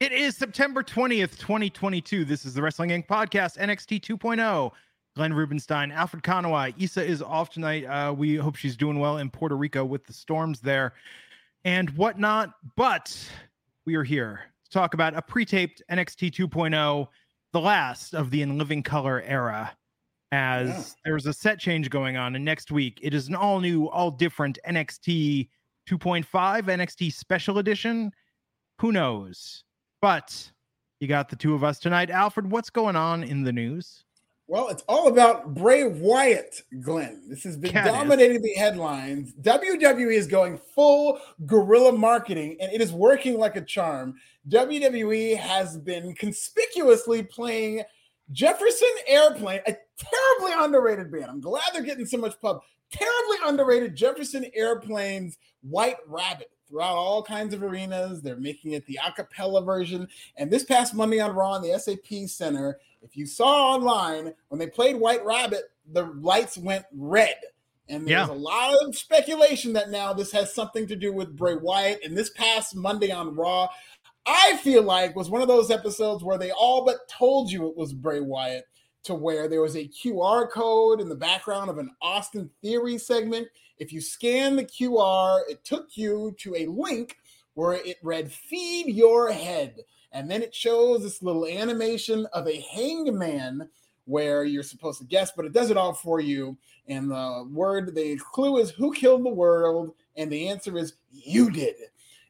It is September 20th, 2022. This is the Wrestling Inc. podcast, NXT 2.0. Glenn Rubenstein, Alfred Konuwa. Isa is off tonight. Uh, we hope she's doing well in Puerto Rico with the storms there and whatnot. But we are here to talk about a pre taped NXT 2.0, the last of the In Living Color era, as yeah. there's a set change going on. And next week, it is an all new, all different NXT 2.5, NXT Special Edition. Who knows? But you got the two of us tonight. Alfred, what's going on in the news? Well, it's all about Bray Wyatt, Glenn. This has been dominating the headlines. WWE is going full guerrilla marketing, and it is working like a charm. WWE has been conspicuously playing Jefferson Airplane, a terribly underrated band. I'm glad they're getting so much pub. Terribly underrated Jefferson Airplane's White Rabbit throughout all kinds of arenas. They're making it the acapella version. And this past Monday on Raw in the SAP Center, if you saw online when they played White Rabbit, the lights went red. And there's yeah. a lot of speculation that now this has something to do with Bray Wyatt. And this past Monday on Raw, I feel like was one of those episodes where they all but told you it was Bray Wyatt to where there was a QR code in the background of an Austin Theory segment if you scan the QR, it took you to a link where it read feed your head. And then it shows this little animation of a hangman where you're supposed to guess, but it does it all for you. And the word, the clue is who killed the world? And the answer is you did.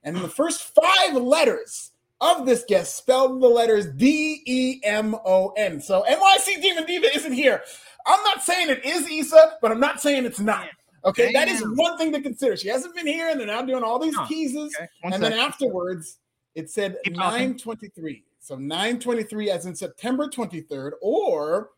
And the first five letters of this guest spelled the letters D E M O N. So NYC Demon Diva isn't here. I'm not saying it is Isa, but I'm not saying it's not. Okay, Damn. that is one thing to consider. She hasn't been here, and they're now doing all these huh. teases. Okay. And second. then afterwards, it said 923. So 923 as in September 23rd, or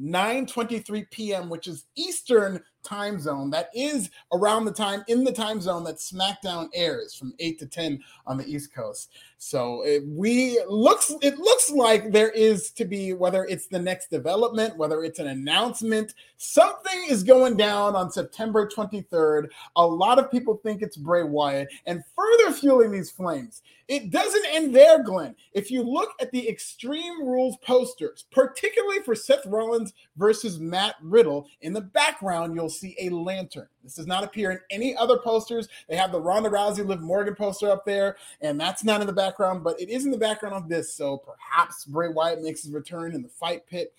9:23 p.m., which is Eastern time zone. That is around the time in the time zone that SmackDown airs from 8 to 10 on the East Coast. So it, we looks it looks like there is to be whether it's the next development, whether it's an announcement, something is going down on September 23rd. A lot of people think it's Bray Wyatt, and further fueling these flames. It doesn't end there, Glenn. If you look at the Extreme Rules posters, particularly for Seth Rollins versus Matt Riddle, in the background you'll see a lantern. This does not appear in any other posters. They have the Ronda Rousey Liv Morgan poster up there, and that's not in the background, but it is in the background of this. So perhaps Bray Wyatt makes his return in the fight pit.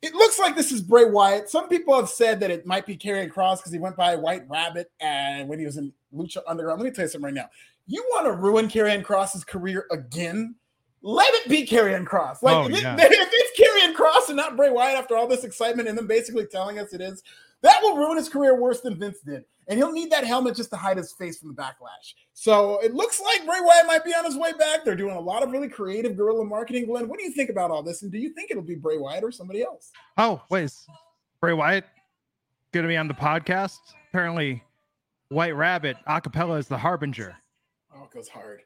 It looks like this is Bray Wyatt. Some people have said that it might be Karrion Cross because he went by White Rabbit and when he was in Lucha Underground. Let me tell you something right now. You want to ruin Karrion Cross's career again? Let it be Karrion Cross. Like oh, if, yeah. if it's Karrion Cross and not Bray Wyatt after all this excitement and them basically telling us it is, that will ruin his career worse than Vince did and he'll need that helmet just to hide his face from the backlash. So it looks like Bray Wyatt might be on his way back. They're doing a lot of really creative guerrilla marketing. Glenn, what do you think about all this? And do you think it'll be Bray Wyatt or somebody else? Oh, wait, Bray Wyatt going to be on the podcast? Apparently, White Rabbit acapella is the harbinger. Oh, it goes hard.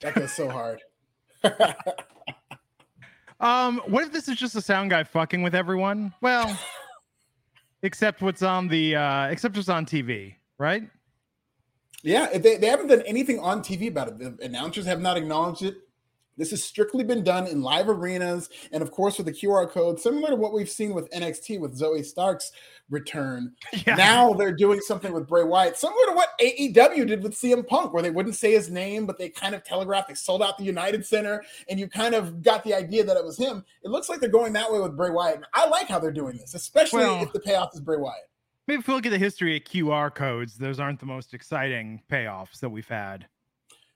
That goes so hard. um, what if this is just a sound guy fucking with everyone? Well except what's on the uh except what's on TV, right? Yeah, they, they haven't done anything on TV about it. The announcers have not acknowledged it. This has strictly been done in live arenas and, of course, with the QR code, similar to what we've seen with NXT with Zoey Stark's return. Yeah. Now they're doing something with Bray Wyatt, similar to what AEW did with CM Punk, where they wouldn't say his name, but they kind of telegraphed they sold out the United Center, and you kind of got the idea that it was him. It looks like they're going that way with Bray Wyatt. And I like how they're doing this, especially well, if the payoff is Bray Wyatt. Maybe if we look at the history of QR codes, those aren't the most exciting payoffs that we've had.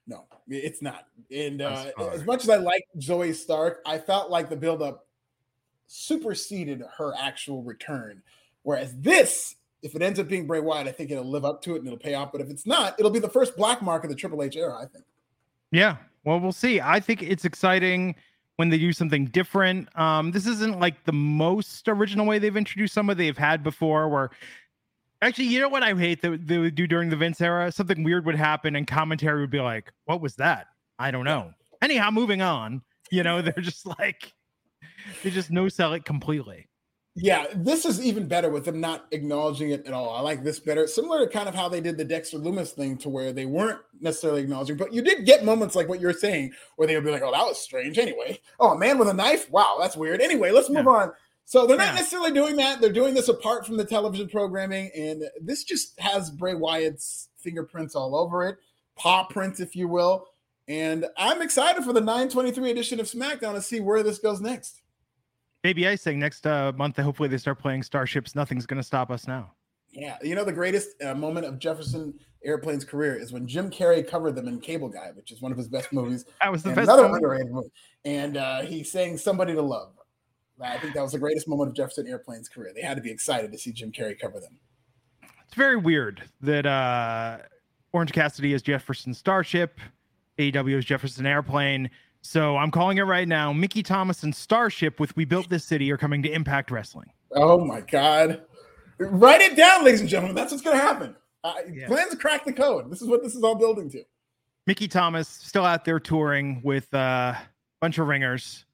No, it's not. And uh, as much as I like Zoey Stark, I felt like the buildup superseded her actual return. Whereas this, if it ends up being Bray Wyatt, I think it'll live up to it and it'll pay off. But if it's not, it'll be the first black mark of the Triple H era, I think. Yeah. Well, we'll see. I think it's exciting when they do something different. Um, this isn't like the most original way they've introduced someone they've had before, where Actually, you know what I hate that they would do during the Vince era? Something weird would happen and commentary would be like, What was that? I don't know. Anyhow, moving on. You know, they're just like they just no sell it completely. Yeah, this is even better with them not acknowledging it at all. I like this better. Similar to kind of how they did the Dexter Lumis thing, to where they weren't necessarily acknowledging, but you did get moments like what you're saying, where they would be like, "Oh, that was strange." Anyway, oh, a man with a knife. Wow, that's weird. Anyway, let's move yeah. on. So they're not yeah. necessarily doing that. They're doing this apart from the television programming, and this just has Bray Wyatt's fingerprints all over it, paw prints, if you will. And I'm excited for the 923 edition of SmackDown to see where this goes next. Baby Ice saying next uh, month, hopefully they start playing Starships. Nothing's going to stop us now. Yeah, you know the greatest uh, moment of Jefferson Airplane's career is when Jim Carrey covered them in Cable Guy, which is one of his best movies. that was the and best. Another underrated movie, and uh, he sang "Somebody to Love." I think that was the greatest moment of Jefferson Airplane's career. They had to be excited to see Jim Carrey cover them. It's very weird that uh, Orange Cassidy is Jefferson Starship, AEW is Jefferson Airplane. So I'm calling it right now. Mickey Thomas and Starship with We Built This City are coming to Impact Wrestling. Oh my God. Write it down, ladies and gentlemen. That's what's going to happen. Uh, yeah. Plans to crack the code. This is what this is all building to. Mickey Thomas still out there touring with a uh, bunch of ringers,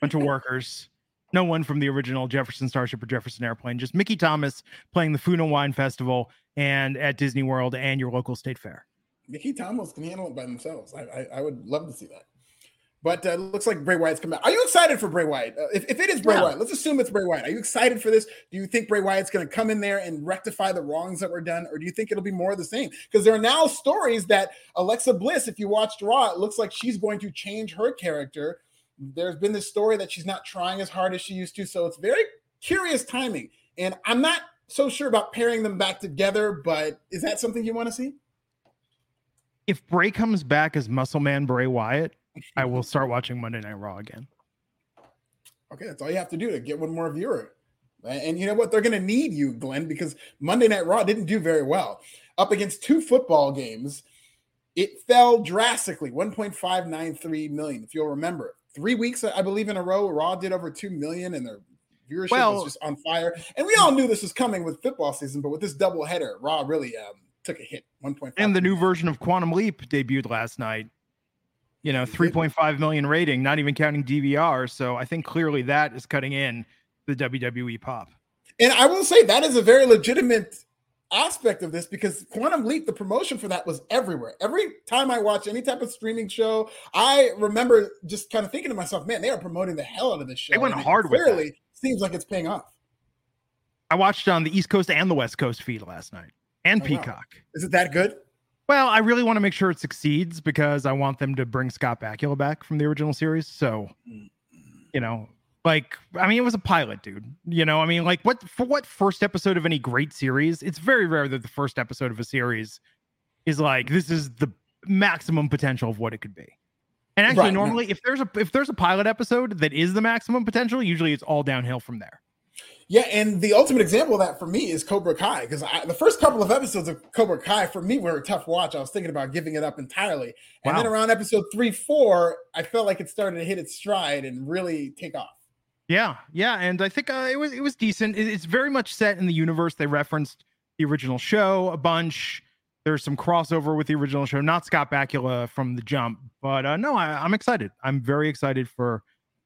bunch of workers. No one from the original Jefferson Starship or Jefferson Airplane. Just Mickey Thomas playing the Food and Wine Festival and at Disney World and your local state fair. Mickey Thomas can handle it by themselves. I, I, I would love to see that. But uh, looks like Bray Wyatt's coming back. Are you excited for Bray Wyatt? Uh, if, if it is Bray yeah. Wyatt, let's assume it's Bray Wyatt. Are you excited for this? Do you think Bray Wyatt's going to come in there and rectify the wrongs that were done, or do you think it'll be more of the same? Because there are now stories that Alexa Bliss, if you watched Raw, it looks like she's going to change her character. There's been this story that she's not trying as hard as she used to, so it's very curious timing. And I'm not so sure about pairing them back together, but is that something you want to see? If Bray comes back as Muscle Man Bray Wyatt, I will start watching Monday Night Raw again. Okay, that's all you have to do to get one more viewer. And you know what? They're going to need you, Glenn, because Monday Night Raw didn't do very well. Up against two football games, it fell drastically 1.593 million, if you'll remember. Three weeks, I believe, in a row, Raw did over 2 million and their viewership well, was just on fire. And we all knew this was coming with football season, but with this double header, Raw really um, took a hit 1.5. And the new version of Quantum Leap debuted last night you know 3.5 million rating not even counting dvr so i think clearly that is cutting in the wwe pop and i will say that is a very legitimate aspect of this because quantum leap the promotion for that was everywhere. Every time i watch any type of streaming show i remember just kind of thinking to myself man they are promoting the hell out of this show. They went hard clearly with seems like it's paying off. I watched on the east coast and the west coast feed last night and oh, peacock. Wow. is it that good? Well, I really want to make sure it succeeds because I want them to bring Scott Bakula back from the original series. So, mm-hmm. you know, like I mean, it was a pilot, dude. You know, I mean, like what for what first episode of any great series? It's very rare that the first episode of a series is like this is the maximum potential of what it could be. And actually, right, normally, no. if there's a if there's a pilot episode that is the maximum potential, usually it's all downhill from there. Yeah, and the ultimate example of that for me is Cobra Kai because the first couple of episodes of Cobra Kai for me were a tough watch. I was thinking about giving it up entirely, and wow. then around episode three, four, I felt like it started to hit its stride and really take off. Yeah, yeah, and I think uh, it was it was decent. it's very much set in the universe. They referenced the original show a bunch. There's some crossover with the original show, not Scott Bakula from the jump, but uh, no, I, I'm excited. I'm very excited for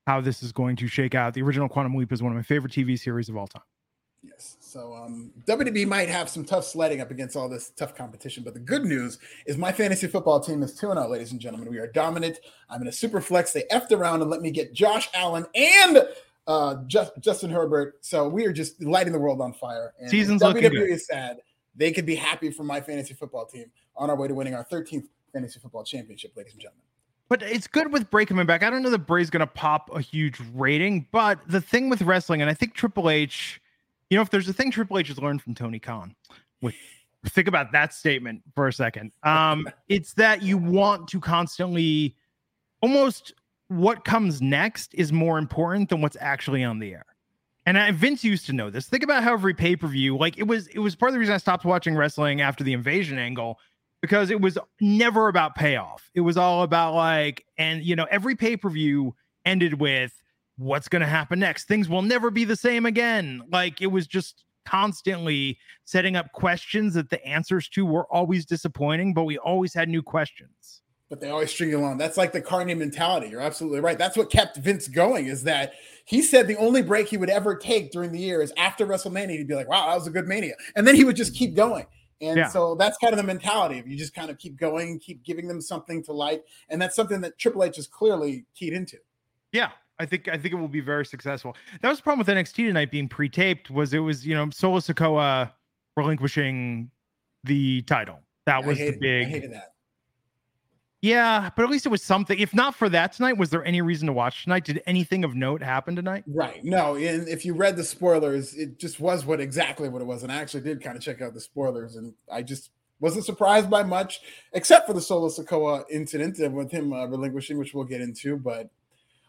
how this is going to shake out. The original Quantum Leap is one of my favorite TV series of all time. Yes. So um, WWE might have some tough sledding up against all this tough competition, but the good news is my fantasy football team is 2 0, ladies and gentlemen. We are dominant. I'm in a super flex. They effed around and let me get Josh Allen and uh, just, Justin Herbert. So we are just lighting the world on fire. And Season's WWE is sad. They could be happy for my fantasy football team on our way to winning our 13th fantasy football championship, ladies and gentlemen. But it's good with Bray coming back. I don't know that Bray's going to pop a huge rating, but the thing with wrestling, and I think Triple H, you know, if there's a thing Triple H has learned from Tony Khan, with think about that statement for a second. Um, it's that you want to constantly, almost what comes next is more important than what's actually on the air. And I, Vince used to know this. Think about how every pay per view, like it was, it was part of the reason I stopped watching wrestling after the invasion angle because it was never about payoff. It was all about like, and you know, every pay per view ended with what's going to happen next. Things will never be the same again. Like it was just constantly setting up questions that the answers to were always disappointing, but we always had new questions. But they always string you along. That's like the Carney mentality. You're absolutely right. That's what kept Vince going. Is that he said the only break he would ever take during the year is after WrestleMania. He'd be like, "Wow, that was a good Mania," and then he would just keep going. And yeah. so that's kind of the mentality of you just kind of keep going, keep giving them something to like, and that's something that Triple H is clearly keyed into. Yeah, I think I think it will be very successful. That was the problem with NXT tonight being pre-taped was it was you know Solo Sikoa relinquishing the title. That was the big. Yeah, but at least it was something. If not for that tonight, was there any reason to watch tonight? Did anything of note happen tonight? Right. No, and if you read the spoilers, it just was what exactly what it was. And I actually did kind of check out the spoilers, and I just wasn't surprised by much, except for the Solo Sikoa incident with him uh, relinquishing, which we'll get into. But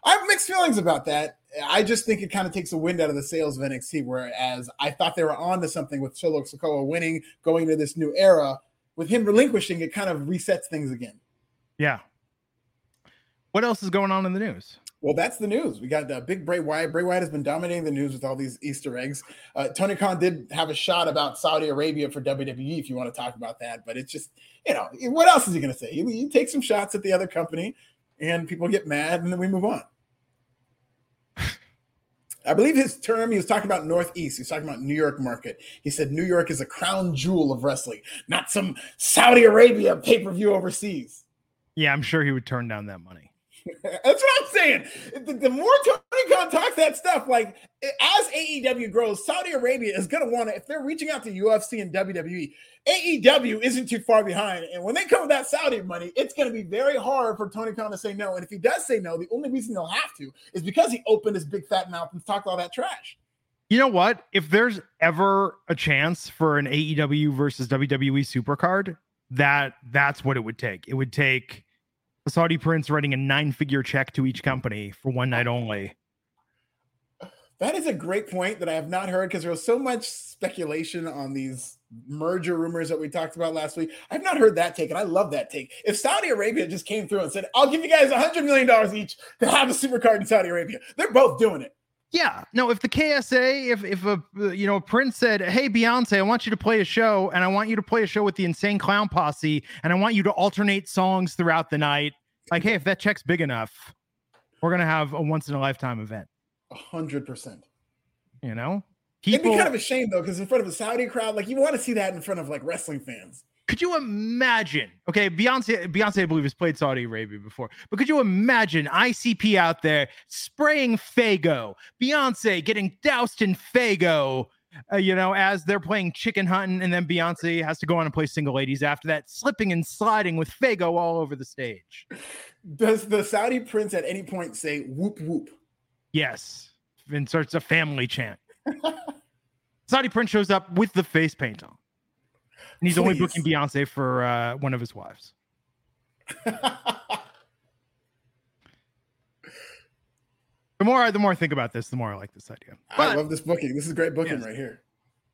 I have mixed feelings about that. I just think it kind of takes the wind out of the sails of NXT. Whereas I thought they were on to something with Solo Sikoa winning, going into this new era. With him relinquishing, it kind of resets things again. Yeah. What else is going on in the news? Well, that's the news. We got the big Bray Wyatt. Bray Wyatt has been dominating the news with all these Easter eggs. Uh, Tony Khan did have a shot about Saudi Arabia for WWE, if you want to talk about that. But it's just, you know, what else is he going to say? He, he takes some shots at the other company, and people get mad, and then we move on. I believe his term, he was talking about Northeast. He was talking about New York market. He said New York is a crown jewel of wrestling, not some Saudi Arabia pay per view overseas. Yeah, I'm sure he would turn down that money. That's what I'm saying. The, the, more Tony Khan talks that stuff, like as AEW grows, Saudi Arabia is going to want to, if they're reaching out to UFC and WWE, AEW isn't too far behind. And when they come with that Saudi money, it's going to be very hard for Tony Khan to say no. And if he does say no, the only reason he'll have to is because he opened his big fat mouth and talked all that trash. You know what? If there's ever a chance for an AEW versus WWE supercard, that that's what it would take. It would take the Saudi prince writing a nine figure check to each company for one night only. That is a great point that I have not heard because there was so much speculation on these merger rumors that we talked about last week. I've not heard that take, and I love that take. If Saudi Arabia just came through and said, I'll give you guys a $100 million each to have a supercard in Saudi Arabia, they're both doing it. Yeah. No, if the KSA, if if a uh, you know a prince said, "Hey Beyonce, I want you to play a show, and I want you to play a show with the Insane Clown Posse, and I want you to alternate songs throughout the night," like, hey, if that check's big enough, we're gonna have a once in a lifetime event. A hundred percent. You know, People, It'd be kind of a shame though, because in front of a Saudi crowd, like you want to see that in front of like wrestling fans. Could you imagine? Okay, Beyonce, Beyonce, I believe, has played Saudi Arabia before, but could you imagine ICP out there spraying Faygo, Beyonce getting doused in Faygo, uh, you know, as they're playing chicken hunting, and then Beyonce has to go on and play single ladies after that, slipping and sliding with Faygo all over the stage. Does the Saudi prince at any point say whoop whoop? Yes, and starts a family chant. Saudi prince shows up with the face paint on. And he's Please. only booking Beyonce for uh, one of his wives. the more I, the more I think about this, the more I like this idea. But I love this booking. This is great booking yes. right here.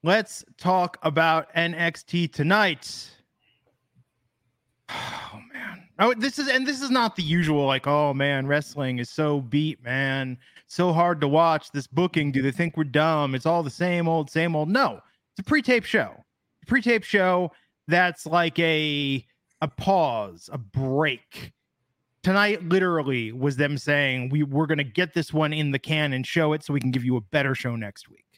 Let's talk about NXT tonight. Oh man. Oh, this is and this is not the usual like, oh man, wrestling is so beat, man. So hard to watch. This booking, do they think we're dumb? It's all the same old, same old. No, it's a pre-tape show pre-tape show that's like a a pause, a break. Tonight literally was them saying we we're going to get this one in the can and show it so we can give you a better show next week.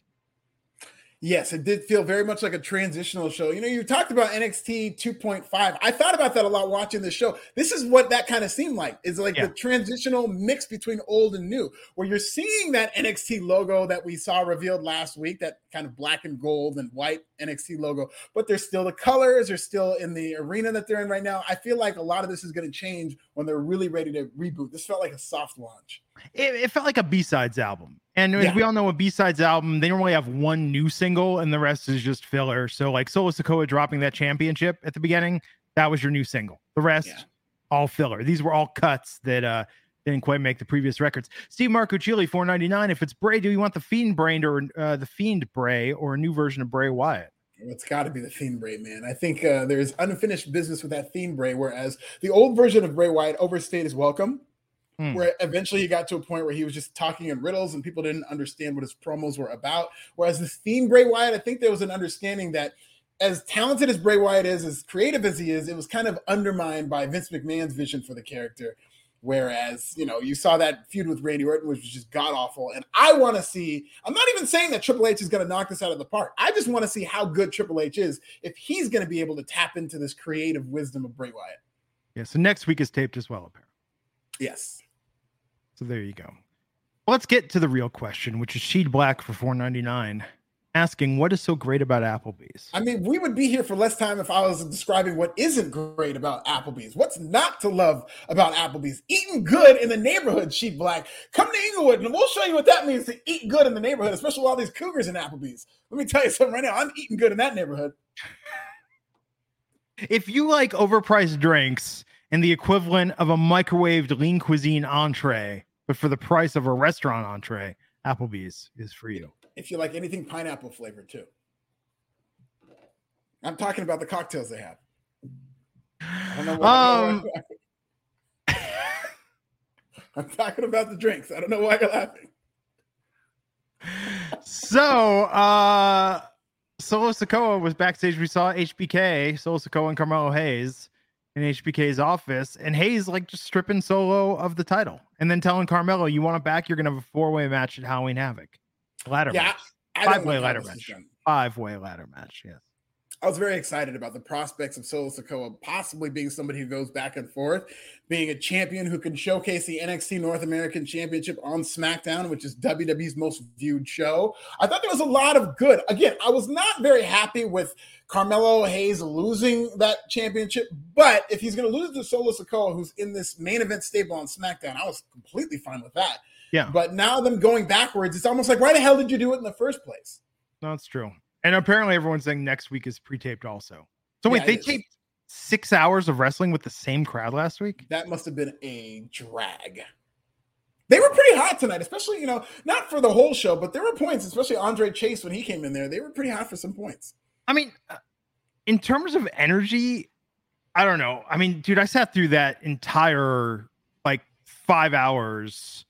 Yes, it did feel very much like a transitional show. You know, you talked about NXT 2.5. I thought about that a lot watching the show. This is what that kind of seemed like. Is like yeah. the transitional mix between old and new, where you're seeing that NXT logo that we saw revealed last week, that kind of black and gold and white NXT logo, but there's still the colors, they're still in the arena that they're in right now. I feel like a lot of this is going to change when they're really ready to reboot. This felt like a soft launch. It, it felt like a B-sides album. And yeah. we all know a B-sides album, they normally have one new single and the rest is just filler. So like Solo Sikoa dropping that championship at the beginning, that was your new single. The rest, yeah. all filler. These were all cuts that uh didn't quite make the previous records. Steve Marco Chile, 499. If it's Bray, do you want the Fiend Brain or uh, the Fiend Bray or a new version of Bray Wyatt? It's got to be the Fiend Bray, man. I think uh, there's unfinished business with that Fiend Bray, whereas the old version of Bray Wyatt overstayed his welcome mm. where eventually he got to a point where he was just talking in riddles and people didn't understand what his promos were about. Whereas the Fiend Bray Wyatt, I think there was an understanding that as talented as Bray Wyatt is, as creative as he is, it was kind of undermined by Vince McMahon's vision for the character. Whereas, you know, you saw that feud with Randy Orton, which was just god awful. And I want to see, I'm not even saying that Triple H is going to knock this out of the park. I just want to see how good Triple H is if he's going to be able to tap into this creative wisdom of Bray Wyatt. Yeah. So next week is taped as well, apparently. Yes. So there you go. Let's get to the real question, which is Sheed Black for 499 asking what is so great about Applebee's. I mean, we would be here for less time if I was describing what isn't great about Applebee's. What's not to love about Applebee's? Eating good in the neighborhood, Sheed Black. Come to Inglewood and we'll show you what that means to eat good in the neighborhood, especially with all these cougars in Applebee's. Let me tell you something right now. I'm eating good in that neighborhood. if you like overpriced drinks and the equivalent of a microwaved lean cuisine entree, but for the price of a restaurant entree, Applebee's is for you if you like anything pineapple flavored too. I'm talking about the cocktails they have. I don't know um, I'm talking about the drinks. I don't know why you're laughing. So, uh, Solo Sikoa was backstage. We saw HBK, Solo Sikoa, and Carmelo Hayes in HBK's office, and Hayes like just stripping Solo of the title, and then telling Carmelo, "You want it back? You're gonna have a four way match at Halloween Havoc." Ladder yeah, match. Five way ladder match. Five way ladder match. Yes. I was very excited about the prospects of Solo Sikoa possibly being somebody who goes back and forth, being a champion who can showcase the NXT North American Championship on SmackDown, which is WWE's most viewed show. I thought there was a lot of good. Again, I was not very happy with Carmelo Hayes losing that championship, but if he's going to lose to Solo Sikoa, who's in this main event stable on SmackDown, I was completely fine with that. Yeah. But now them going backwards, it's almost like why the hell did you do it in the first place? No, that's true. And apparently everyone's saying next week is pre-taped also. So wait, yeah, they taped six hours of wrestling with the same crowd last week? That must have been a drag. They were pretty hot tonight, especially, you know, not for the whole show, but there were points, especially Andre Chase when he came in there. They were pretty hot for some points. I mean, uh, in terms of energy, I don't know. I mean, dude, I sat through that entire like five hours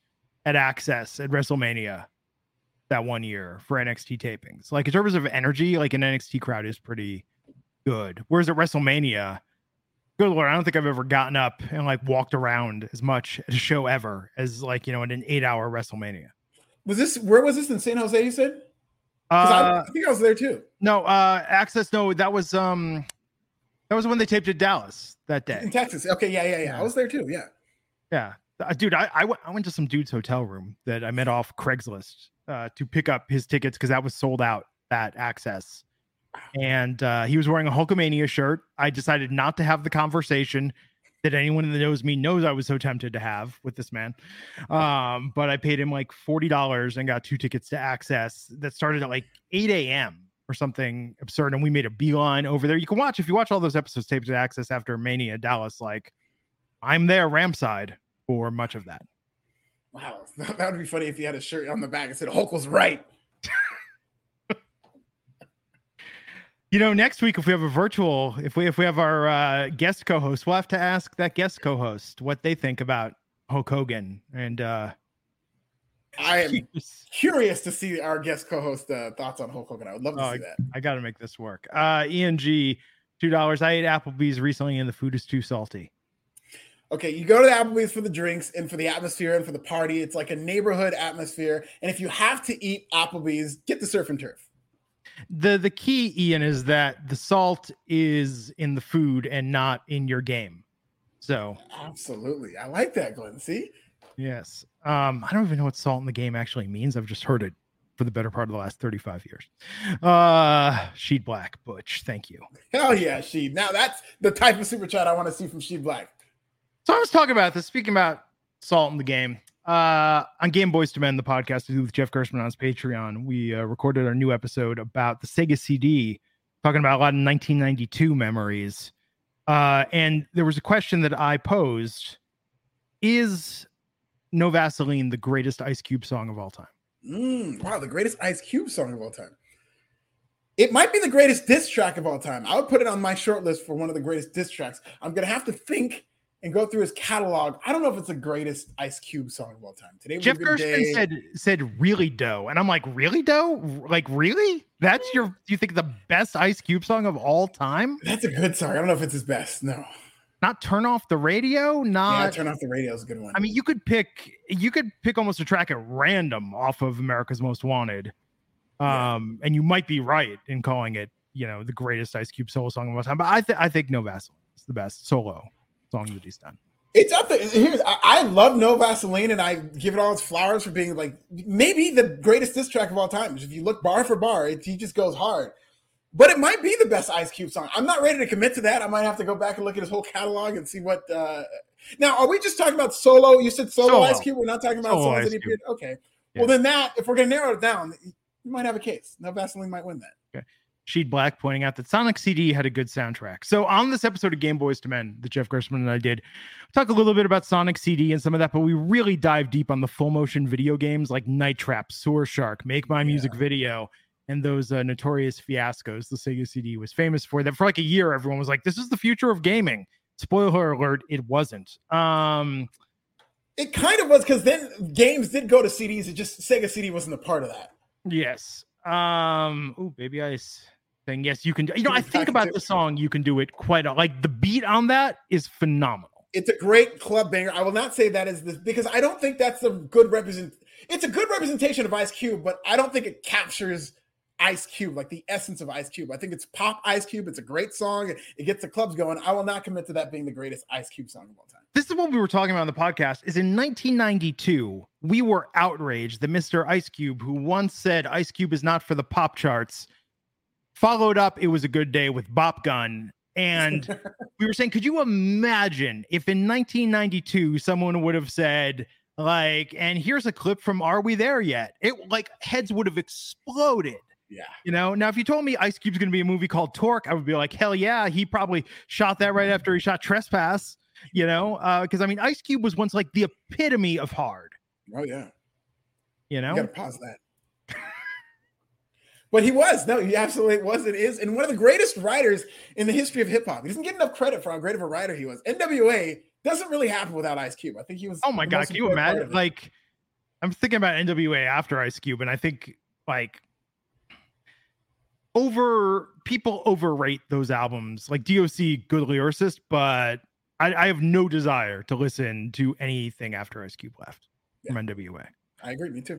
at Axxess at WrestleMania that one year for NXT tapings. Like in terms of energy, like an NXT crowd is pretty good. Whereas at WrestleMania, good lord, I don't think I've ever gotten up and like walked around as much at a show ever as like you know in an eight hour WrestleMania. Was this where was this in San Jose? You said. Uh, I, I think I was there too. No, uh Axxess. No, that was um, that was when they taped at Dallas that day in Texas. Okay, yeah, yeah, yeah. I was there too. Yeah. Yeah. Uh, dude, I, I, w- I went to some dude's hotel room that I met off Craigslist uh, to pick up his tickets because that was sold out that Axxess. And uh, he was wearing a Hulkamania shirt. I decided not to have the conversation that anyone that knows me knows I was so tempted to have with this man. Um, but I paid him like $40 and got two tickets to Axxess that started at like 8 a.m. or something absurd. And we made a beeline over there. You can watch if you watch all those episodes taped to Axxess after Mania Dallas, like I'm there, Ramside for much of that. Wow, that would be funny if you had a shirt on the back that said Hulk was right. you know, next week if we have a virtual, if we if we have our uh, guest co-host, we'll have to ask that guest co-host what they think about Hulk Hogan and. uh I am curious to see our guest co-host uh, thoughts on Hulk Hogan. I would love to oh, see that. I, I got to make this work. Uh, ENG, two dollars. I ate Applebee's recently, and the food is too salty okay, you go to the Applebee's for the drinks and for the atmosphere and for the party. It's like a neighborhood atmosphere. And if you have to eat Applebee's, get the surf and turf. The the key, Ian, is that the salt is in the food and not in your game. So absolutely. I like that, Glenn. See? Yes. Um, I don't even know what salt in the game actually means. I've just heard it for the better part of the last 35 years. Uh Sheed Black, Butch. Thank you. Hell yeah, Sheed. Now that's the type of super chat I want to see from Sheed Black. So I was talking about this, speaking about salt in the game. Uh, on Game Boys to Men, the podcast we do with Jeff Gerstmann on his Patreon, we uh, recorded our new episode about the Sega CD, talking about a lot of 1992 memories. Uh, and there was a question that I posed Is No Vaseline the greatest Ice Cube song of all time? Mm, wow, the greatest Ice Cube song of all time. It might be the greatest diss track of all time. I would put it on my short list for one of the greatest diss tracks. I'm going to have to think and go through his catalog. I don't know if it's the greatest Ice Cube song of all time. Today Jeff Gerstmann said said Really Doe, and I'm like, Really Doe? Like really? That's your do you think the best Ice Cube song of all time? That's a good song. I don't know if it's his best. No. Not turn off the radio, not yeah, turn off the radio is a good one. I mean, you could pick you could pick almost a track at random off of America's Most Wanted. Um, yeah. and you might be right in calling it, you know, the greatest Ice Cube solo song of all time. But I think I think No Vaseline is the best solo song that he's done. It's up there. Here's I, I, love No Vaseline, and I give it all its flowers for being like maybe the greatest diss track of all time. If you look bar for bar, it, he just goes hard. But it might be the best Ice Cube song. I'm not ready to commit to that. I might have to go back and look at his whole catalog and see what. Uh... Now, are we just talking about solo? You said solo, solo. Ice Cube. We're not talking about solo he appeared. Okay. Yeah. Well, then that if we're gonna narrow it down, you might have a case. No Vaseline might win that. Sheed Black pointing out that Sonic CD had a good soundtrack. So on this episode of Game Boys to Men that Jeff Gerstmann and I did, talk a little bit about Sonic CD and some of that, but we really dive deep on the full motion video games like Night Trap, Sewer Shark, Make My Music yeah. Video, and those uh, notorious fiascos the Sega CD was famous for. That for like a year, everyone was like, "This is the future of gaming." Spoiler alert: it wasn't. Um, it kind of was because then games did go to CDs. It just Sega CD wasn't a part of that. Yes. Um. Oh, Baby Ice thing. Yes, you can. You know, I think about the song. You can do it quite a, like the beat on that is phenomenal. It's a great club banger. I will not say that is this because I don't think that's a good represent. It's a good representation of Ice Cube, but I don't think it captures Ice Cube, like the essence of Ice Cube. I think it's pop Ice Cube. It's a great song. It, gets the clubs going. I will not commit to that being the greatest Ice Cube song of all time. This is what we were talking about on the podcast. Is in 1992 we were outraged that Mr. Ice Cube, who once said Ice Cube is not for the pop charts, followed up it was a good day with bop gun. And we were saying could you imagine if in 1992 someone would have said like and here's a clip from are we there yet? It like heads would have exploded. Yeah. You know? Now if you told me ice cube's going to be a movie called torque i would be like hell yeah he probably shot that right after he shot trespass you know? Uh because i mean ice cube was once like the epitome of hard. Oh yeah. You know? You gotta pause that but he was. No, he absolutely was and is. And one of the greatest writers in the history of hip hop. He doesn't get enough credit for how great of a writer he was. NWA doesn't really happen without Ice Cube. I think he was. Oh my God. Can you imagine? Like, I'm thinking about NWA after Ice Cube, and I think, like, over people overrate those albums. Like DOC, good lyricist, but I, I have no desire to listen to anything after Ice Cube left yeah. from NWA. I agree. Me too.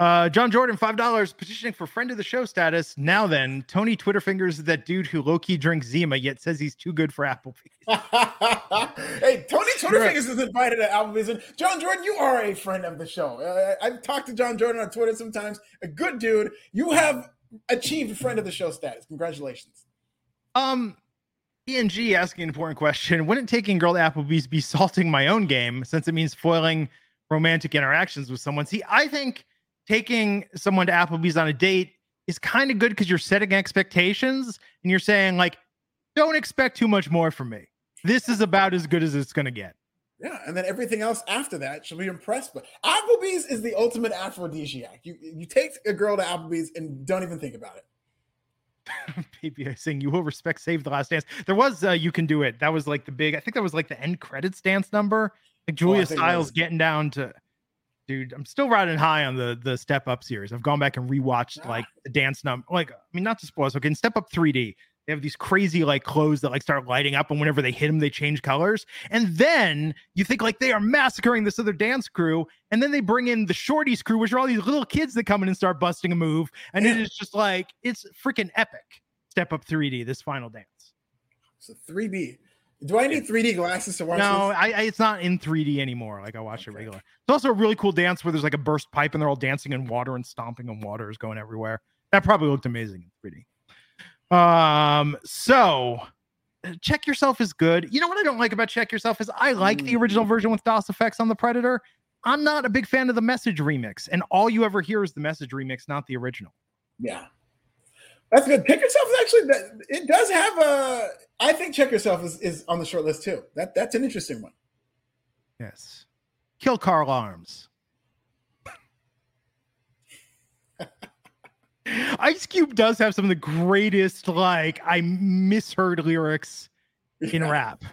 Uh, John Jordan, five dollars, petitioning for friend of the show status. Now then, Tony Twitter fingers that dude who low key drinks Zima yet says he's too good for Applebee's. hey, Tony Twitter sure. fingers is invited to Applebee's, and John Jordan, you are a friend of the show. Uh, I've talked to John Jordan on Twitter sometimes. A good dude. You have achieved friend of the show status. Congratulations. Um, ENG asking an important question: Wouldn't taking girl to Applebee's be salting my own game since it means foiling romantic interactions with someone? See, I think taking someone to Applebee's on a date is kind of good because you're setting expectations and you're saying, like, don't expect too much more from me. This is about as good as it's going to get. Yeah, and then everything else after that she'll be impressed. But Applebee's is the ultimate aphrodisiac. You you take a girl to Applebee's and don't even think about it. Baby, I sing you will respect Save the Last Dance. There was uh, you can do it. That was like the big. I think that was like the end credits dance number. Like Julia oh, Stiles getting down to dude, I'm still riding high on the the Step Up series. I've gone back and rewatched ah. like the dance number. Like, I mean, not to spoil. So, okay, in Step Up 3D, they have these crazy like clothes that like start lighting up, and whenever they hit them, they change colors. And then you think like they are massacring this other dance crew, and then they bring in the Shorties crew, which are all these little kids that come in and start busting a move, and it is just like it's freaking epic. Step Up 3D, this final dance. So 3D. Do I need 3D glasses to watch? No, I, I, it's not in 3D anymore. Like I watch okay. it regular. It's also a really cool dance where there's like a burst pipe and they're all dancing in water and stomping and water is going everywhere. That probably looked amazing in 3D. Um, so check yourself is good. You know what I don't like about check yourself is I like mm. the original version with Das EFX on the Predator. I'm not a big fan of the message remix, and all you ever hear is the message remix, not the original. Yeah. That's good. Check yourself is actually it does have a. I think check yourself is, is on the short list too. That that's an interesting one. Yes. Kill Carl Arms. Ice Cube does have some of the greatest, like, I misheard lyrics in yeah. rap.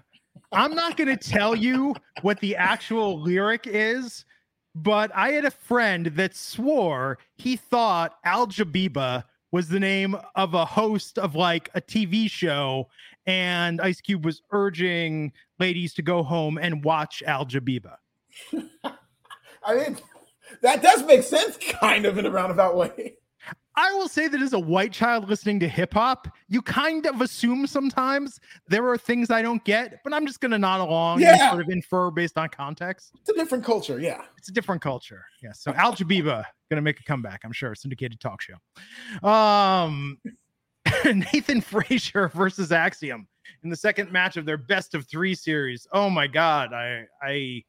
I'm not going to tell you what the actual lyric is, but I had a friend that swore he thought Al Jabiba was the name of a host of like a TV show, and Ice Cube was urging ladies to go home and watch Al Jabiba. I mean, that does make sense, kind of in a roundabout way. I will say that as a white child listening to hip hop, you kind of assume sometimes there are things I don't get, but I'm just going to nod along yeah. and sort of infer based on context. It's a different culture. Yeah. It's a different culture. Yeah. So Al Jabiba going to make a comeback, I'm sure. Syndicated talk show. Um, Nathan Frazer versus Axiom in the second match of their best of three series. Oh my God. I, I,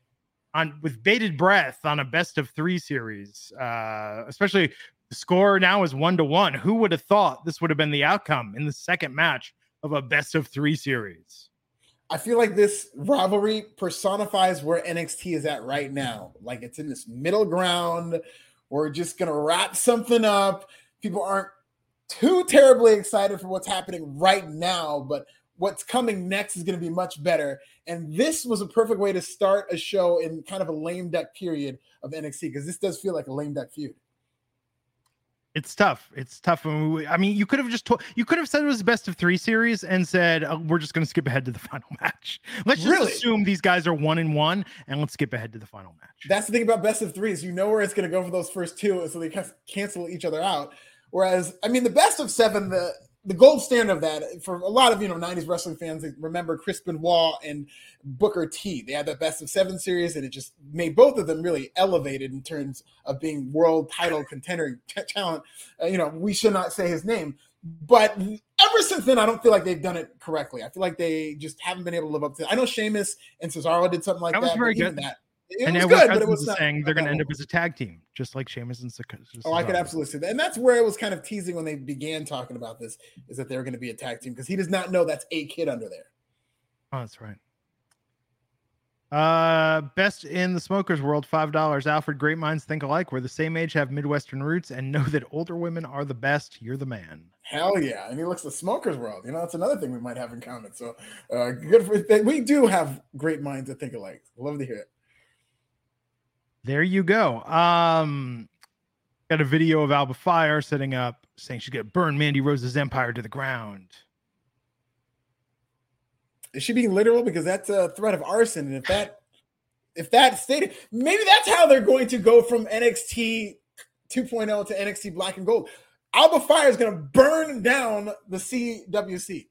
on with bated breath on a best of three series, uh, especially the score now is one to one. Who would have thought this would have been the outcome in the second match of a best of three series? I feel like this rivalry personifies where NXT is at right now. Like it's in this middle ground. We're just gonna wrap something up. People aren't too terribly excited for what's happening right now, but what's coming next is going to be much better. And this was a perfect way to start a show in kind of a lame duck period of NXT because this does feel like a lame duck feud. It's tough. It's tough. I mean, you could have just told, you could have said it was a best of three series and said oh, we're just going to skip ahead to the final match. Let's just really? assume these guys are one and one, and let's skip ahead to the final match. That's the thing about best of threes. You know where it's going to go for those first two, so they cancel each other out. Whereas, I mean, the best of seven, the the gold standard of that for a lot of you know 90s wrestling fans remember Chris Benoit and Booker T. They had the best of seven series, and it just made both of them really elevated in terms of being world title contender talent. Uh, you know, we should not say his name, but ever since then, I don't feel like they've done it correctly. I feel like they just haven't been able to live up to. It. I know Sheamus and Cesaro did something like that. Was that very good. That it and was good, but it was not, saying they're going to end up as a tag team, just like Sheamus and Cesaro. Oh, I could absolutely see that, and that's where it was kind of teasing when they began talking about this, is that they're going to be a tag team because he does not know that's a kid under there. Oh, that's right. Uh, best in the smokers world, five dollars. Alfred, great minds think alike. We're the same age, have Midwestern roots, and know that older women are the best. You're the man. Hell yeah! And he looks the smokers world. You know, that's another thing we might have in common. So, uh, good for that. we do have great minds that think alike. Love to hear it. There you go. Um, got a video of Alba Fyre setting up, saying she's gonna burn Mandy Rose's empire to the ground. Is she being literal? Because that's a threat of arson, and if that if that stated, maybe that's how they're going to go from NXT 2.0 to NXT Black and Gold. Alba Fyre is going to burn down the CWC.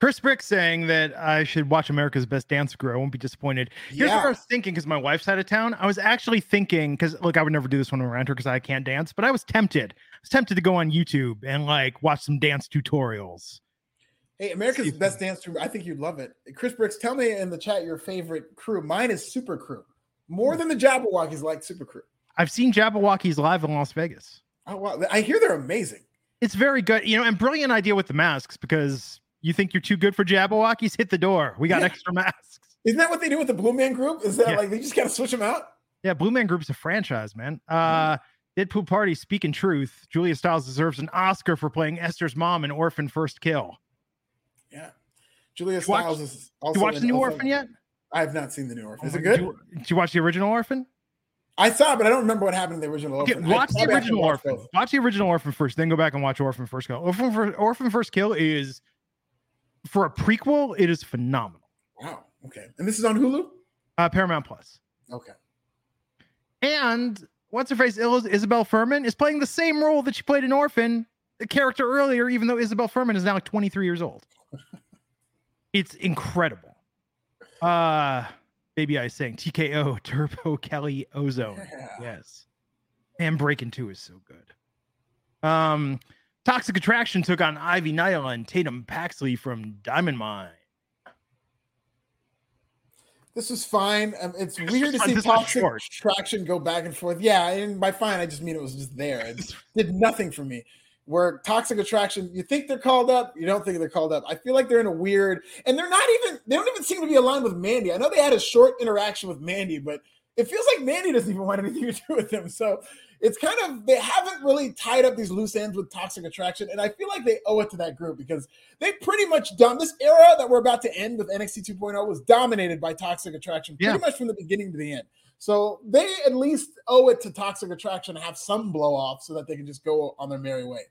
Chris Brick saying that I should watch America's Best Dance Crew. I won't be disappointed. Here's yeah. what I was thinking because my wife's out of town. I was actually thinking because look, I would never do this when I'm around her because I can't dance, but I was tempted. I was tempted to go on YouTube and like watch some dance tutorials. Hey, America's Best Dance Crew. I think you'd love it. Chris Bricks, tell me in the chat your favorite crew. Mine is Super Crew. More than the Jabbawockeez like Super Crew. I've seen Jabbawockeez live in Las Vegas. Oh wow. I hear they're amazing. It's very good, you know, and brilliant idea with the masks because you think you're too good for Jabbawockeez? Hit the door. We got yeah. extra masks. Isn't that what they do with the Blue Man Group? Is that yeah. like they just kind of switch them out? Yeah, Blue Man Group's a franchise, man. Uh, Deadpool Party, speaking truth, Julia Stiles deserves an Oscar for playing Esther's mom in Orphan First Kill. Yeah. Julia Stiles watch, is also. You watch the new also, Orphan yet? I have not seen the new Orphan. Is it good? Did you, did you watch the original Orphan? I saw, it, but I don't remember what happened in the original Orphan. Okay, watch the original Orphan. Both. Watch the original Orphan first, then go back and watch Orphan First Kill. Orphan, Orphan First Kill is for a prequel, it is phenomenal. Wow. Okay. And this is on Hulu? Uh, Paramount Plus. Okay. And what's her face? Isabelle Fuhrman is playing the same role that she played in Orphan, the character earlier, even though Isabelle Fuhrman is now like 23 years old. it's incredible. Uh Baby I saying TKO Turbo Kelly Ozone. Yeah. Yes. And Breaking 2 is so good. Um Toxic Attraction took on Ivy Nile and Tatum Paxley from Diamond Mine. This was fine. Um, it's weird to see Toxic Attraction go back and forth. Yeah, and by fine, I just mean it was just there. It did nothing for me. where toxic attraction, you think they're called up, you don't think they're called up. I feel like they're in a weird, and they're not even, they don't even seem to be aligned with Mandy. I know they had a short interaction with Mandy, but it feels like Mandy doesn't even want anything to do with them. So it's kind of, they haven't really tied up these loose ends with toxic attraction. And I feel like they owe it to that group because they pretty much done this era that we're about to end with NXT 2.0 was dominated by toxic attraction pretty yeah. much from the beginning to the end. So they at least owe it to toxic attraction to have some blow off so that they can just go on their merry way.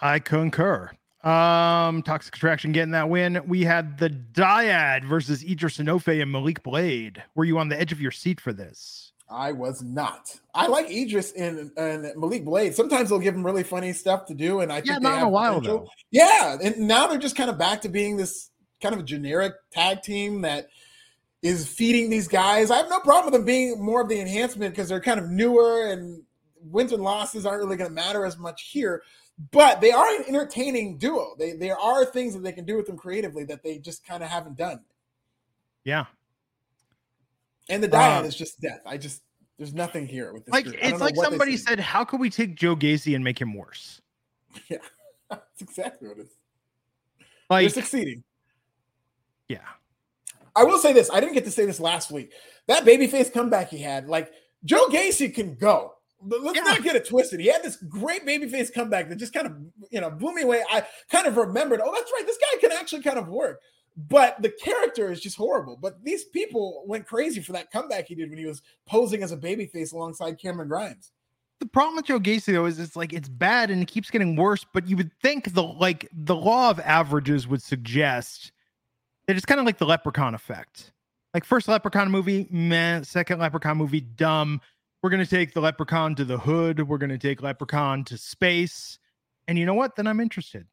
I concur. Um, Toxic Attraction getting that win. We had the Dyad versus Edris Enofe and Malik Blade. Were you on the edge of your seat for this? I was not. I like Idris and, and Malik Blade. Sometimes they'll give him really funny stuff to do, and I yeah, think not in a while potential. though. Yeah, and now they're just kind of back to being this kind of generic tag team that is feeding these guys. I have no problem with them being more of the enhancement because they're kind of newer and wins and losses aren't really going to matter as much here but they are an entertaining duo. They there are things that they can do with them creatively that they just kind of haven't done. Yeah. And the Dyad uh, is just death. I just there's nothing here with this. Like it's like somebody said, how could we take Joe Gacy and make him worse? Yeah, that's exactly what it is. Like They're succeeding. Yeah. I will say this. I didn't get to say this last week. That babyface comeback he had, like Joe Gacy can go. But let's yeah. not get it twisted. He had this great babyface comeback that just kind of, you know, blew me away. I kind of remembered, oh, that's right, this guy can actually kind of work. But the character is just horrible. But these people went crazy for that comeback he did when he was posing as a babyface alongside Cameron Grimes. The problem with Joe Gacy though is it's like it's bad and it keeps getting worse. But you would think the like the law of averages would suggest that it's kind of like the Leprechaun effect. Like first Leprechaun movie, meh. Second Leprechaun movie, dumb we're going to take the leprechaun to the hood. We're going to take leprechaun to space. And you know what? Then I'm interested.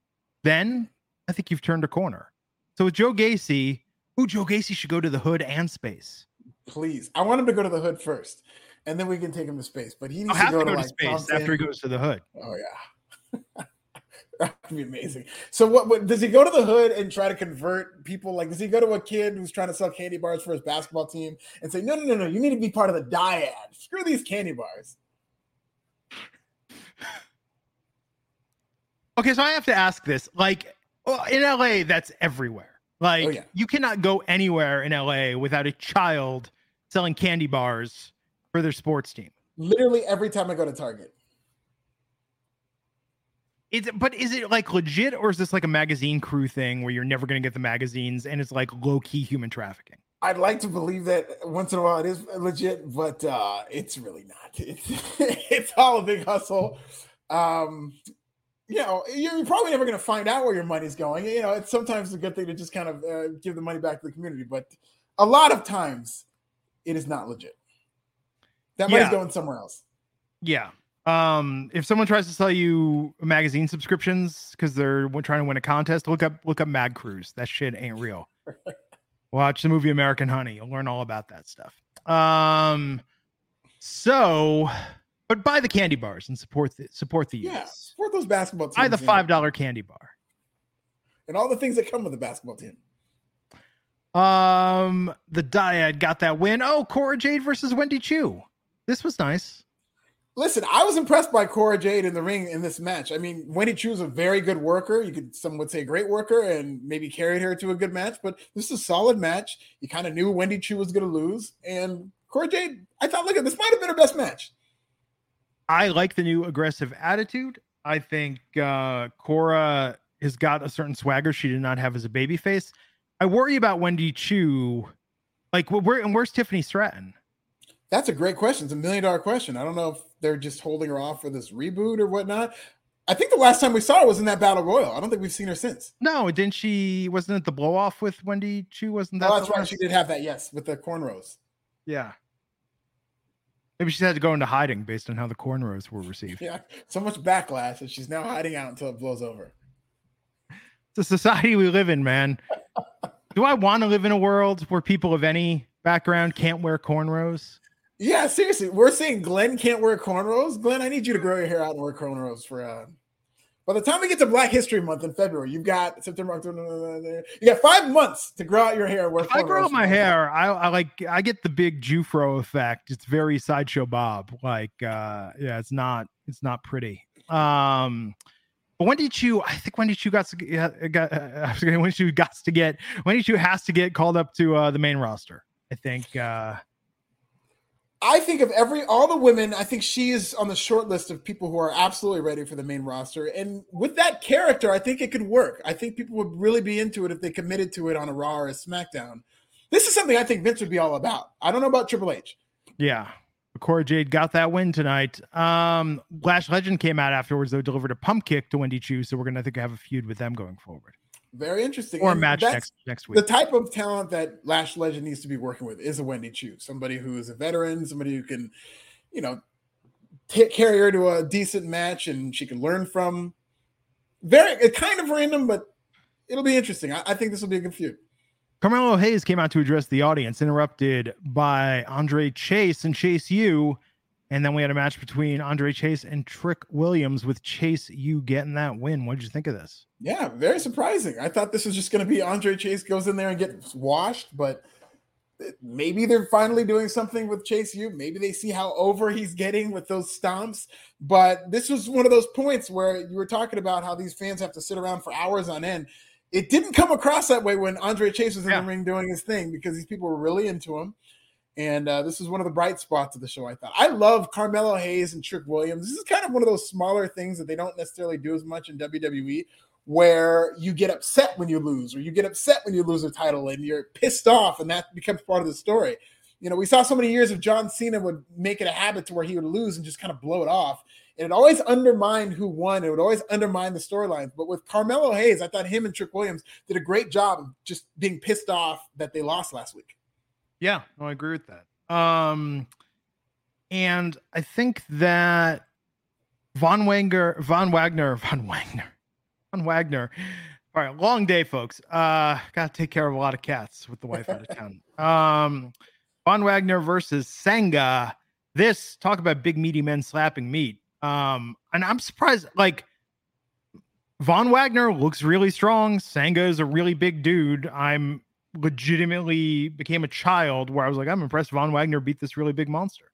Then I think you've turned a corner. So with Joe Gacy, who Joe Gacy should go to the hood and space. Please. I want him to go to the hood first. And then we can take him to space. But he needs to go, to, go to like space Thompson. after he goes to the hood. Oh yeah. That'd be amazing. So what, what, does he go to the hood and try to convert people? Like, does he go to a kid who's trying to sell candy bars for his basketball team and say, no, no, no, no, you need to be part of the dyad. Screw these candy bars. Okay, so I have to ask this. Like oh, in LA, that's everywhere. Like oh, yeah. you cannot go anywhere in LA without a child selling candy bars for their sports team. Literally every time I go to Target. Is it, but is it like legit or is this like a magazine crew thing where you're never going to get the magazines and it's like low key human trafficking? I'd like to believe that once in a while it is legit, but uh, it's really not. It's it's all a big hustle. Um, you know, you're probably never going to find out where your money's going. You know, it's sometimes a good thing to just kind of uh, give the money back to the community, but a lot of times it is not legit. That money's yeah. going somewhere else. Yeah, um if someone tries to sell you magazine subscriptions because they're trying to win a contest look up look up mad cruise. That shit ain't real. Watch the movie american honey. You'll learn all about that stuff. Um so but buy the candy bars and support the support the yeah support those basketball teams buy the five dollar candy bar. And all the things that come with the basketball team. Um the dyad got that win. Oh cora jade versus wendy choo this was nice Listen, I was impressed by Cora Jade in the ring in this match. I mean, Wendy Choo is a very good worker. You could, some would say, great worker, and maybe carried her to a good match. But this is a solid match. You kind of knew Wendy Choo was going to lose, and Cora Jade. I thought, look at this might have been her best match. I like the new aggressive attitude. I think uh, Cora has got a certain swagger she did not have as a babyface. I worry about Wendy Choo. Like, where and where's Tiffany Stratton? That's a great question. It's a million dollar question. I don't know if they're just holding her off for this reboot or whatnot. I think the last time we saw her was in that battle royal. I don't think we've seen her since. No, didn't she? Wasn't it the blow off with Wendy Choo? Wasn't that? Oh, that's right. She did have that. Yes, with the cornrows. Yeah. Maybe she had to go into hiding based on how the cornrows were received. Yeah, so much backlash that she's now hiding out until it blows over. It's a society we live in, man. Do I want to live in a world where people of any background can't wear cornrows? Yeah, seriously, we're saying Glenn can't wear cornrows. Glenn, I need you to grow your hair out and wear cornrows for. Uh, by the time we get to Black History Month in February, you've got September, October. You got five months to grow out your hair. If I grow out my hair, I, I, like I get the big Jufro effect. It's very sideshow Bob. Like, uh, yeah, it's not it's not pretty. Um, but Wendy Choo, I think when did you got to get, got uh, Wendy Choo got to get Wendy Choo has to get called up to uh, the main roster. I think. Uh, I think of every all the women, I think she is on the short list of people who are absolutely ready for the main roster. And with that character, I think it could work. I think people would really be into it if they committed to it on a Raw or a SmackDown. This is something I think Vince would be all about. I don't know about Triple H. Yeah. Cora Jade got that win tonight. Um, Lash Legend came out afterwards, though, delivered a pump kick to Wendy Choo. So we're going to, think, have a feud with them going forward. Very interesting. Or a match next next week. The type of talent that Lash Legend needs to be working with is a Wendy Choo, somebody who is a veteran, somebody who can, you know, t- carry her to a decent match and she can learn from. Very kind of random, but it'll be interesting. I, I think this will be a good feud. Carmelo Hayes came out to address the audience, interrupted by Andre Chase and Chase U. And then we had a match between Andre Chase and Trick Williams with Chase U getting that win. What did you think of this? Yeah, very surprising. I thought this was just going to be Andre Chase goes in there and gets washed, but maybe they're finally doing something with Chase U. Maybe they see how over he's getting with those stomps. But this was one of those points where you were talking about how these fans have to sit around for hours on end. It didn't come across that way when Andre Chase was in yeah. the ring doing his thing because these people were really into him. And uh, this is one of the bright spots of the show, I thought. I love Carmelo Hayes and Trick Williams. This is kind of one of those smaller things that they don't necessarily do as much in WWE, where you get upset when you lose, or you get upset when you lose a title and you're pissed off, and that becomes part of the story. You know, we saw so many years of John Cena would make it a habit to where he would lose and just kind of blow it off. And it always undermined who won. It would always undermine the storylines. But with Carmelo Hayes, I thought him and Trick Williams did a great job of just being pissed off that they lost last week. Yeah, no, I agree with that. Um, and I think that Von Wagner, Von Wagner, Von Wagner, Von Wagner. All right, long day, folks. Uh, got to take care of a lot of cats with the wife out of town. Um, Von Wagner versus Sanga. This talk about big meaty men slapping meat. Um, and I'm surprised, like Von Wagner looks really strong. Sanga is a really big dude. I'm legitimately became a child where I was like, I'm impressed Von Wagner beat this really big monster.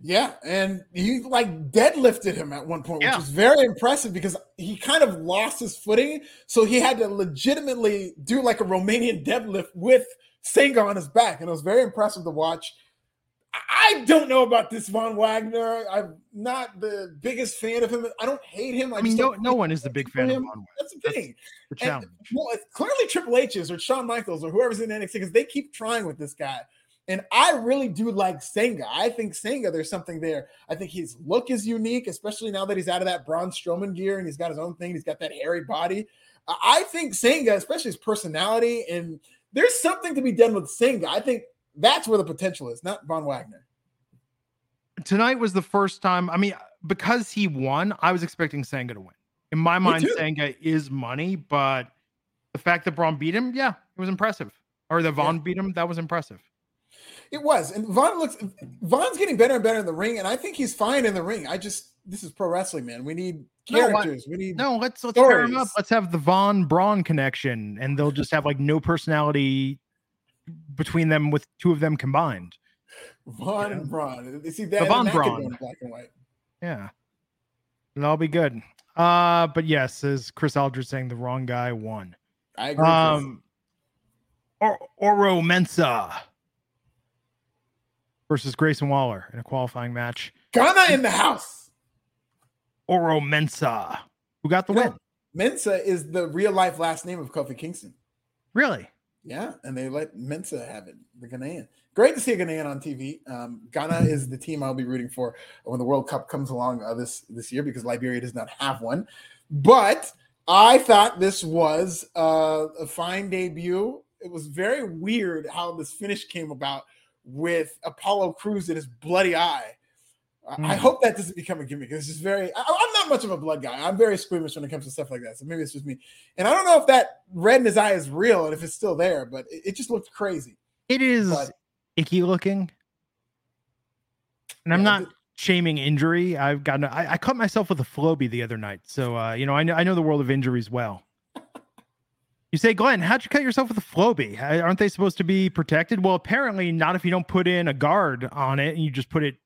Yeah, and he like deadlifted him at one point, which was very impressive because he kind of lost his footing. So he had to legitimately do like a Romanian deadlift with Sanga on his back. And it was very impressive to watch. I don't know about this Von Wagner. I'm not the biggest fan of him. I don't hate him. I, I mean, no, no one is the big fan him. of Von Wagner. That's the thing. That's the challenge. And, well, clearly Triple H's or Shawn Michaels or whoever's in NXT because they keep trying with this guy. And I really do like Sanga. I think Sanga, there's something there. I think his look is unique, especially now that he's out of that Braun Strowman gear and he's got his own thing. He's got that hairy body. I think Sanga, especially his personality, and there's something to be done with Sanga. I think that's where the potential is, not Von Wagner. Tonight was the first time. I mean, because he won, I was expecting Sanga to win. In my mind, Sanga is money, but the fact that Braun beat him, yeah, it was impressive. Or the Von yeah. beat him, that was impressive. It was, and Von looks. Von's getting better and better in the ring, and I think he's fine in the ring. I just this is pro wrestling, man. We need characters. No, we need no. Let's let's pair them up. Let's have the Von Braun connection, and they'll just have like no personality between them with two of them combined. Von yeah. and Braun. See that the Von Braun, black and white. Yeah, it'll be good. Uh, but yes, as Chris Aldridge saying, the wrong guy won. I agree. Um, or Oro Mensah versus Grayson Waller in a qualifying match. Ghana in the house. Oro Mensah, who got the win. Mensah is the real life last name of Kofi Kingston. Really? Yeah, and they let Mensah have it, the Ghanaian. Great to see a Ghanaian on TV. Um, Ghana is the team I'll be rooting for when the World Cup comes along uh, this this year because Liberia does not have one. But I thought this was uh, a fine debut. It was very weird how this finish came about with Apollo Crews in his bloody eye. Mm. I hmm. hope that doesn't become a gimmick. This is very. I, am not much of a blood guy. I'm very squeamish when it comes to stuff like that. So maybe it's just me. And I don't know if that red in his eye is real and if it's still there, but it, it just looked crazy. It is but, icky looking. And I'm yeah, not shaming injury. I've gotten. I, I cut myself with a Flowbee the other night, so uh, you know I know I know the world of injuries well. You say, Glenn, how'd you cut yourself with a Flowbee? Aren't they supposed to be protected? Well, apparently not if you don't put in a guard on it and you just put it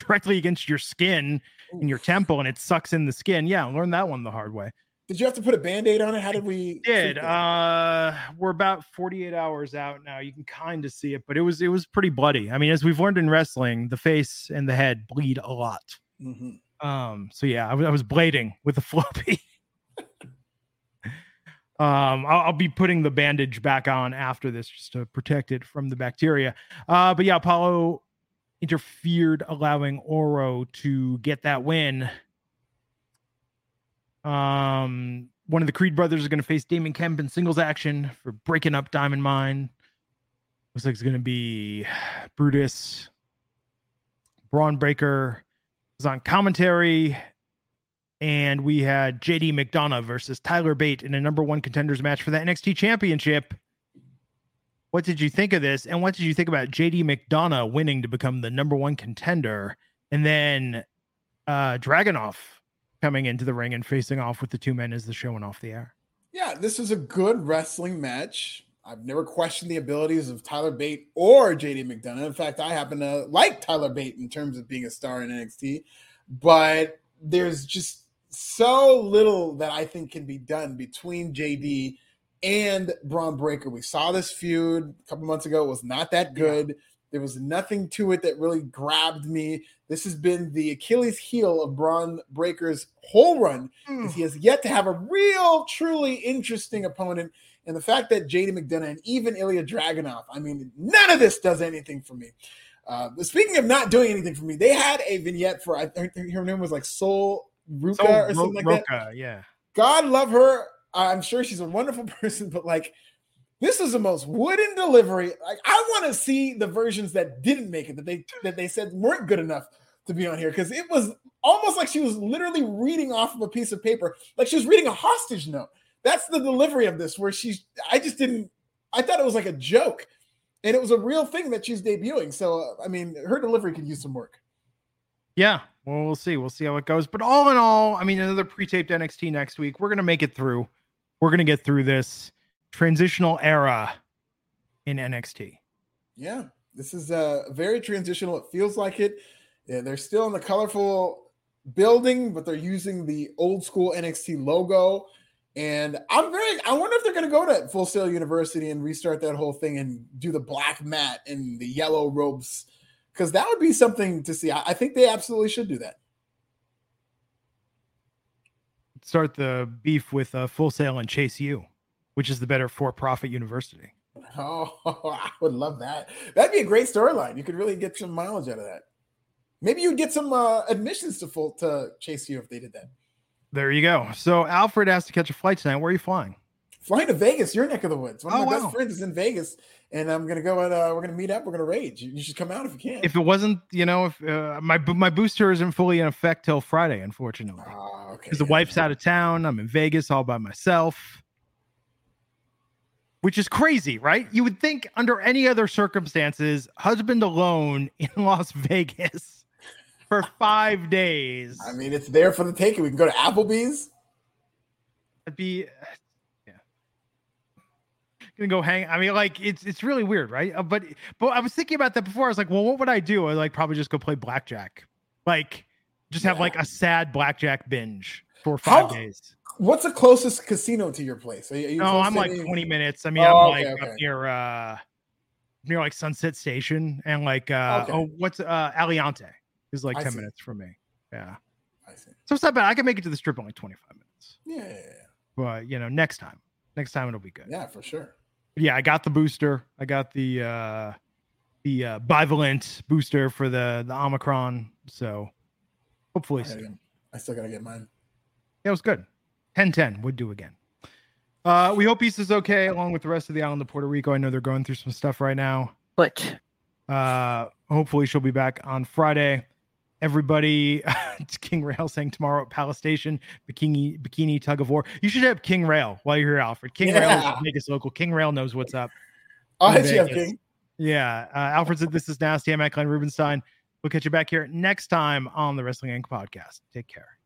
directly against your skin in your temple and it sucks in the skin. Yeah, learn that one the hard way. Did you have to put a band-aid on it? How did we did uh we're about 48 hours out now. You can kind of see it, but it was it was pretty bloody. I mean, as we've learned in wrestling, the face and the head bleed a lot. Mm-hmm. Um, so yeah, I, w- I was blading with a Flowbee. Um, I'll, I'll, be putting the bandage back on after this just to protect it from the bacteria. Uh, but yeah, Apollo interfered, allowing Oro to get that win. Um, one of the Creed brothers is going to face Damon Kemp in singles action for breaking up Diamond Mine. Looks like it's going to be Brutus. Bron Breakker is on commentary. And we had JD McDonagh versus Tyler Bate in a number one contenders match for the NXT Championship. What did you think of this? And what did you think about JD McDonagh winning to become the number one contender? And then uh Dragunov coming into the ring and facing off with the two men as the show went off the air. Yeah, this was a good wrestling match. I've never questioned the abilities of Tyler Bate or JD McDonagh. In fact, I happen to like Tyler Bate in terms of being a star in NXT, but there's just so little that I think can be done between JD and Bron Breakker. We saw this feud a couple months ago. It was not that good. Yeah. There was nothing to it that really grabbed me. This has been the Achilles heel of Bron Breakker's whole run because mm. he has yet to have a real, truly interesting opponent. And the fact that JD McDonagh and even Ilya Dragunov, I mean, none of this does anything for me. Uh, speaking of not doing anything for me, they had a vignette for I think her name was like Sol Ruca or something like Ruca, that. Yeah. God love her. I'm sure she's a wonderful person, but like this is the most wooden delivery. Like I want to see the versions that didn't make it that they that they said weren't good enough to be on here because it was almost like she was literally reading off of a piece of paper, like she was reading a hostage note. That's the delivery of this, where she's. I just didn't. I thought it was like a joke, and it was a real thing that she's debuting. So I mean, her delivery could use some work. Yeah, well, we'll see. We'll see how it goes. But all in all, I mean, another pre-taped NXT next week. We're gonna make it through. We're gonna get through this transitional era in NXT. Yeah, this is uh, very transitional. It feels like it. Yeah, they're still in the colorful building, but they're using the old school NXT logo. And I'm very, I wonder if they're going to go to Full Sail University and restart that whole thing and do the black mat and the yellow robes because that would be something to see. I, I think they absolutely should do that. Start the beef with uh, Full Sail and Chase U, which is the better for-profit university. Oh, I would love that. That'd be a great storyline. You could really get some mileage out of that. Maybe you'd get some uh, admissions to full to Chase U if they did that. There you go. So Alfred has to catch a flight tonight. Where are you flying? Flying to Vegas, your neck of the woods. One of oh, my wow. best friends is in Vegas, and I'm gonna go and uh, we're gonna meet up. We're gonna rage. You should come out if you can. If it wasn't, you know, if uh, my my booster isn't fully in effect till Friday, unfortunately, oh, okay. Because the wife's out of town. I'm in Vegas all by myself, which is crazy, right? You would think under any other circumstances, husband alone in Las Vegas for five days. I mean, it's there for the taking. We can go to Applebee's. It'd be gonna go hang. I mean, like it's it's really weird, right? Uh, but but I was thinking about that before. I was like, well, what would I do? I like probably just go play blackjack, like just have yeah. like a sad blackjack binge for five How, days. What's the closest casino to your place? Are you, are you no, I'm like any... 20 minutes. I mean, oh, I'm okay, like okay. up near uh near like Sunset Station and like uh okay. oh what's uh Aliante is like 10 see. minutes from me. Yeah. I see. So it's not bad. I can make it to the strip in like 25 minutes. Yeah. But you know, next time. Next time it'll be good. Yeah, for sure yeah, I got the booster. I got the uh the uh bivalent booster for the the Omicron. So hopefully I, I still gotta get mine. Yeah, it was good. 10 10 would do again. Uh we hope is okay along with the rest of the island of Puerto Rico. I know they're going through some stuff right now. But uh hopefully she'll be back on Friday everybody king rail saying tomorrow at palace station bikini bikini tug of war. You should have king rail while you're here alfred. King yeah. rail is the biggest local. King rail knows what's up oh king. Yeah uh, alfred said this is nasty. I'm at glenn rubenstein. We'll catch you back here next time on the wrestling inc. podcast. Take care